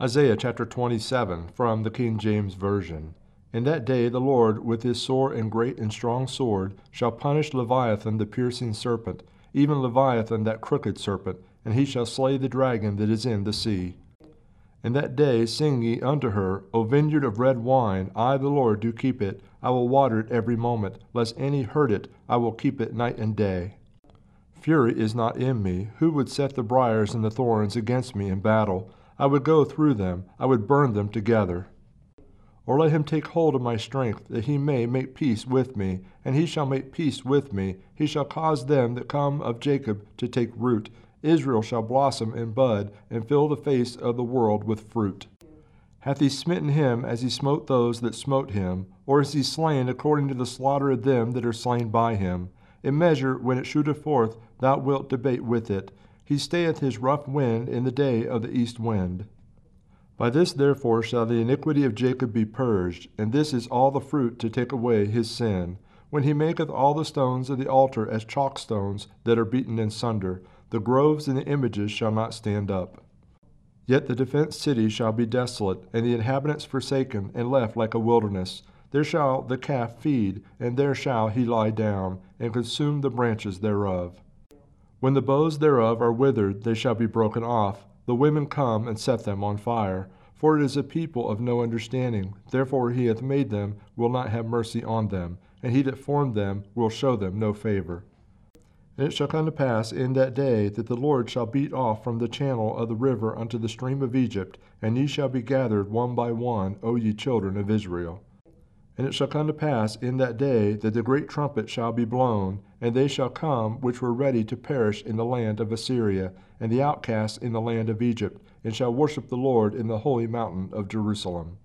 Isaiah chapter 27 from the King James Version. In that day the Lord, with his sore and great and strong sword, shall punish Leviathan the piercing serpent, even Leviathan that crooked serpent, and he shall slay the dragon that is in the sea. In that day sing ye unto her, O vineyard of red wine, I the Lord do keep it, I will water it every moment, lest any hurt it, I will keep it night and day. Fury is not in me. Who would set the briers and the thorns against me in battle? I would go through them, I would burn them together. Or let him take hold of my strength, that he may make peace with me, and he shall make peace with me. He shall cause them that come of Jacob to take root. Israel shall blossom and bud, and fill the face of the world with fruit. Hath he smitten him as he smote those that smote him, or is he slain according to the slaughter of them that are slain by him? In measure, when it shooteth forth, thou wilt debate with it. He stayeth his rough wind in the day of the east wind. By this therefore shall the iniquity of Jacob be purged, and this is all the fruit to take away his sin. When he maketh all the stones of the altar as chalk stones that are beaten in sunder, the groves and the images shall not stand up. Yet the defenced city shall be desolate, and the inhabitants forsaken, and left like a wilderness. There shall the calf feed, and there shall he lie down, and consume the branches thereof. When the boughs thereof are withered, they shall be broken off. The women come and set them on fire. For it is a people of no understanding. Therefore he hath made them, will not have mercy on them, and he that formed them will show them no favor. And it shall come to pass in that day that the Lord shall beat off from the channel of the river unto the stream of Egypt, and ye shall be gathered one by one, O ye children of Israel. And it shall come to pass in that day that the great trumpet shall be blown, and they shall come which were ready to perish in the land of Assyria, and the outcasts in the land of Egypt, and shall worship the Lord in the holy mountain of Jerusalem.